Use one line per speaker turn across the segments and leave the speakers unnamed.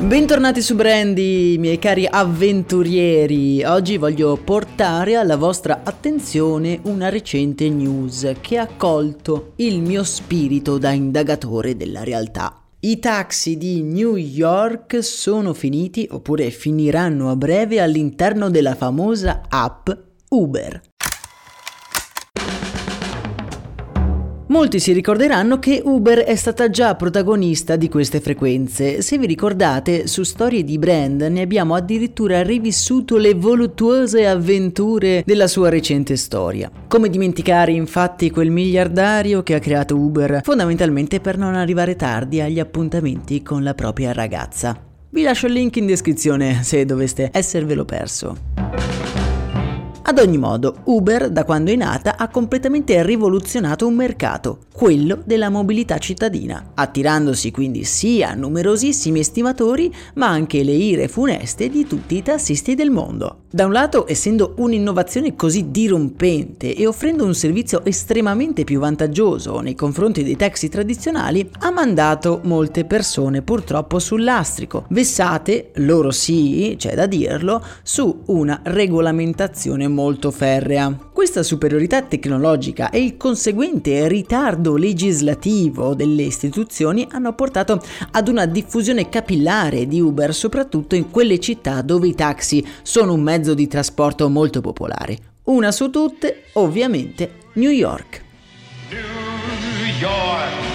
Bentornati su Brandy, miei cari avventurieri. Oggi voglio portare alla vostra attenzione una recente news che ha colto il mio spirito da indagatore della realtà. I taxi di New York sono finiti oppure finiranno a breve all'interno della famosa app Uber. Molti si ricorderanno che Uber è stata già protagonista di queste frequenze. Se vi ricordate, su Storie di Brand ne abbiamo addirittura rivissuto le voluttuose avventure della sua recente storia. Come dimenticare infatti quel miliardario che ha creato Uber fondamentalmente per non arrivare tardi agli appuntamenti con la propria ragazza. Vi lascio il link in descrizione se doveste esservelo perso. Ad ogni modo, Uber, da quando è nata, ha completamente rivoluzionato un mercato, quello della mobilità cittadina, attirandosi quindi sia numerosissimi estimatori, ma anche le ire funeste di tutti i tassisti del mondo. Da un lato, essendo un'innovazione così dirompente e offrendo un servizio estremamente più vantaggioso nei confronti dei taxi tradizionali, ha mandato molte persone purtroppo sul lastrico, vessate, loro sì, c'è da dirlo, su una regolamentazione molto ferrea. Questa superiorità tecnologica e il conseguente ritardo legislativo delle istituzioni hanno portato ad una diffusione capillare di Uber, soprattutto in quelle città dove i taxi sono un mezzo di trasporto molto popolare. Una su tutte, ovviamente, New York. New York,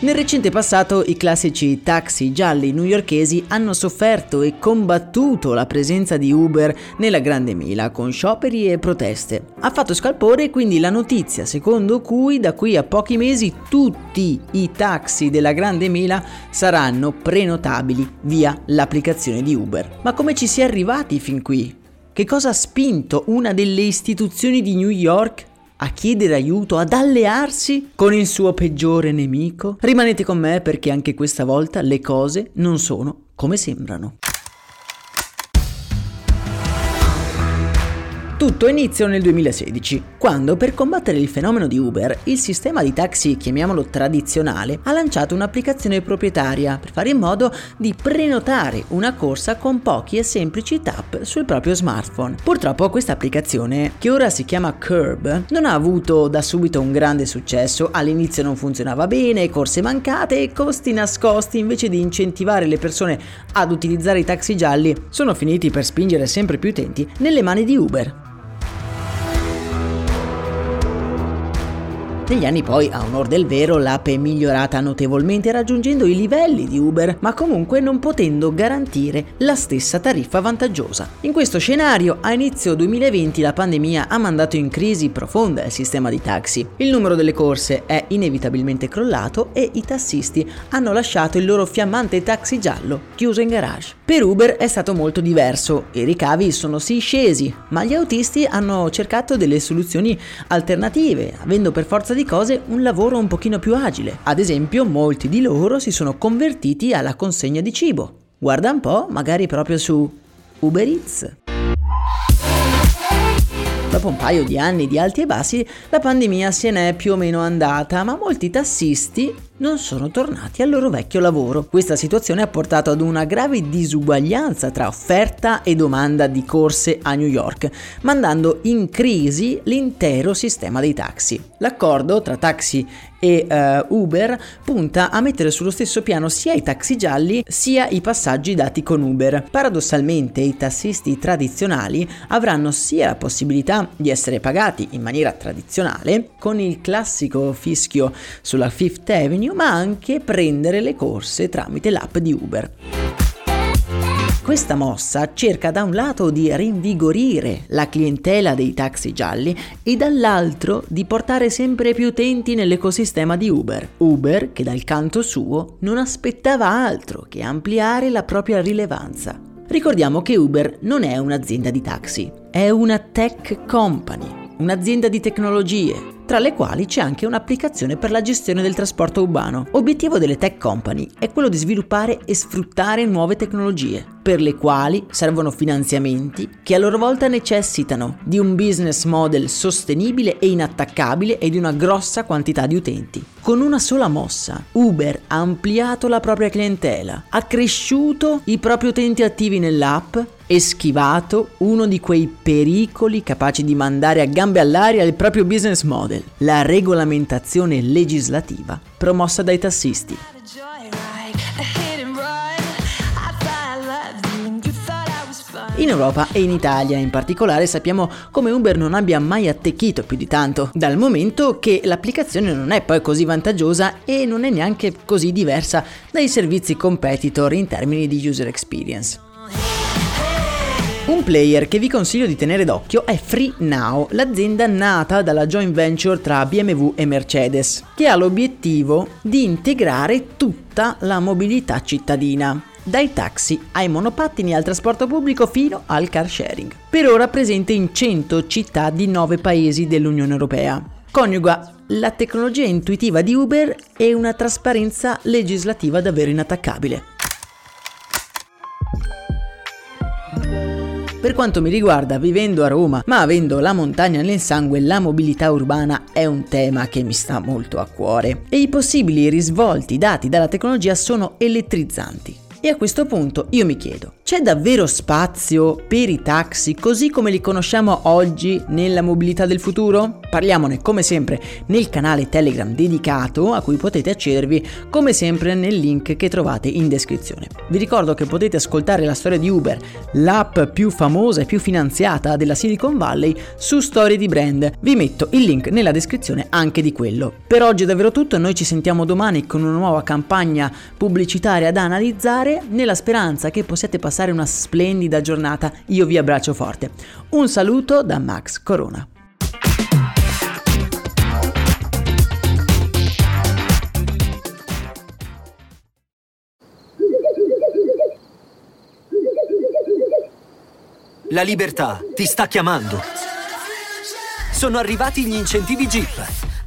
Nel recente passato i classici taxi gialli newyorkesi hanno sofferto e combattuto la presenza di Uber nella Grande Mila con scioperi e proteste. Ha fatto scalpore quindi la notizia secondo cui da qui a pochi mesi tutti i taxi della Grande Mila saranno prenotabili via l'applicazione di Uber. Ma come ci si è arrivati fin qui? Che cosa ha spinto una delle istituzioni di New York a chiedere aiuto, ad allearsi con il suo peggiore nemico? Rimanete con me perché anche questa volta le cose non sono come sembrano. Tutto inizia nel 2016, quando per combattere il fenomeno di Uber, il sistema di taxi, chiamiamolo tradizionale, ha lanciato un'applicazione proprietaria per fare in modo di prenotare una corsa con pochi e semplici tap sul proprio smartphone. Purtroppo questa applicazione, che ora si chiama Curb, non ha avuto da subito un grande successo, all'inizio non funzionava bene, corse mancate e costi nascosti invece di incentivare le persone ad utilizzare i taxi gialli, sono finiti per spingere sempre più utenti nelle mani di Uber. Negli anni poi, a onor del vero, l'app è migliorata notevolmente raggiungendo i livelli di Uber, ma comunque non potendo garantire la stessa tariffa vantaggiosa. In questo scenario, a inizio 2020 la pandemia ha mandato in crisi profonda il sistema di taxi. Il numero delle corse è inevitabilmente crollato e i tassisti hanno lasciato il loro fiammante taxi giallo chiuso in garage. Per Uber è stato molto diverso, i ricavi sono sì scesi, ma gli autisti hanno cercato delle soluzioni alternative, avendo per forza di cose un lavoro un pochino più agile. Ad esempio, molti di loro si sono convertiti alla consegna di cibo. Guarda un po', magari proprio su Uber Eats. Dopo un paio di anni di alti e bassi, la pandemia se n'è più o meno andata, ma molti tassisti non sono tornati al loro vecchio lavoro. Questa situazione ha portato ad una grave disuguaglianza tra offerta e domanda di corse a New York, mandando in crisi l'intero sistema dei taxi. L'accordo tra taxi e uh, Uber punta a mettere sullo stesso piano sia i taxi gialli sia i passaggi dati con Uber. Paradossalmente i tassisti tradizionali avranno sia la possibilità di essere pagati in maniera tradizionale con il classico fischio sulla Fifth Avenue ma anche prendere le corse tramite l'app di Uber. Questa mossa cerca da un lato di rinvigorire la clientela dei taxi gialli e dall'altro di portare sempre più utenti nell'ecosistema di Uber. Uber che dal canto suo non aspettava altro che ampliare la propria rilevanza. Ricordiamo che Uber non è un'azienda di taxi, è una tech company, un'azienda di tecnologie, tra le quali c'è anche un'applicazione per la gestione del trasporto urbano. Obiettivo delle tech company è quello di sviluppare e sfruttare nuove tecnologie, per le quali servono finanziamenti che a loro volta necessitano di un business model sostenibile e inattaccabile e di una grossa quantità di utenti. Con una sola mossa, Uber ha ampliato la propria clientela, ha cresciuto i propri utenti attivi nell'app e schivato uno di quei pericoli capaci di mandare a gambe all'aria il proprio business model, la regolamentazione legislativa promossa dai tassisti. In Europa e in Italia in particolare sappiamo come Uber non abbia mai attecchito più di tanto, dal momento che l'applicazione non è poi così vantaggiosa e non è neanche così diversa dai servizi competitor in termini di user experience. Un player che vi consiglio di tenere d'occhio è FreeNow, l'azienda nata dalla joint venture tra BMW e Mercedes, che ha l'obiettivo di integrare tutta la mobilità cittadina dai taxi ai monopattini al trasporto pubblico fino al car sharing. Per ora presente in 100 città di 9 paesi dell'Unione Europea. Coniuga la tecnologia intuitiva di Uber e una trasparenza legislativa davvero inattaccabile. Per quanto mi riguarda, vivendo a Roma, ma avendo la montagna nel sangue, la mobilità urbana è un tema che mi sta molto a cuore e i possibili risvolti dati dalla tecnologia sono elettrizzanti. E a questo punto io mi chiedo, c'è davvero spazio per i taxi così come li conosciamo oggi nella mobilità del futuro? Parliamone come sempre nel canale Telegram dedicato a cui potete accedervi come sempre nel link che trovate in descrizione. Vi ricordo che potete ascoltare la storia di Uber, l'app più famosa e più finanziata della Silicon Valley, su Storie di Brand. Vi metto il link nella descrizione anche di quello. Per oggi è davvero tutto, noi ci sentiamo domani con una nuova campagna pubblicitaria da analizzare fare nella speranza che possiate passare una splendida giornata. Io vi abbraccio forte. Un saluto da Max Corona.
La libertà ti sta chiamando. Sono arrivati gli incentivi Jeep.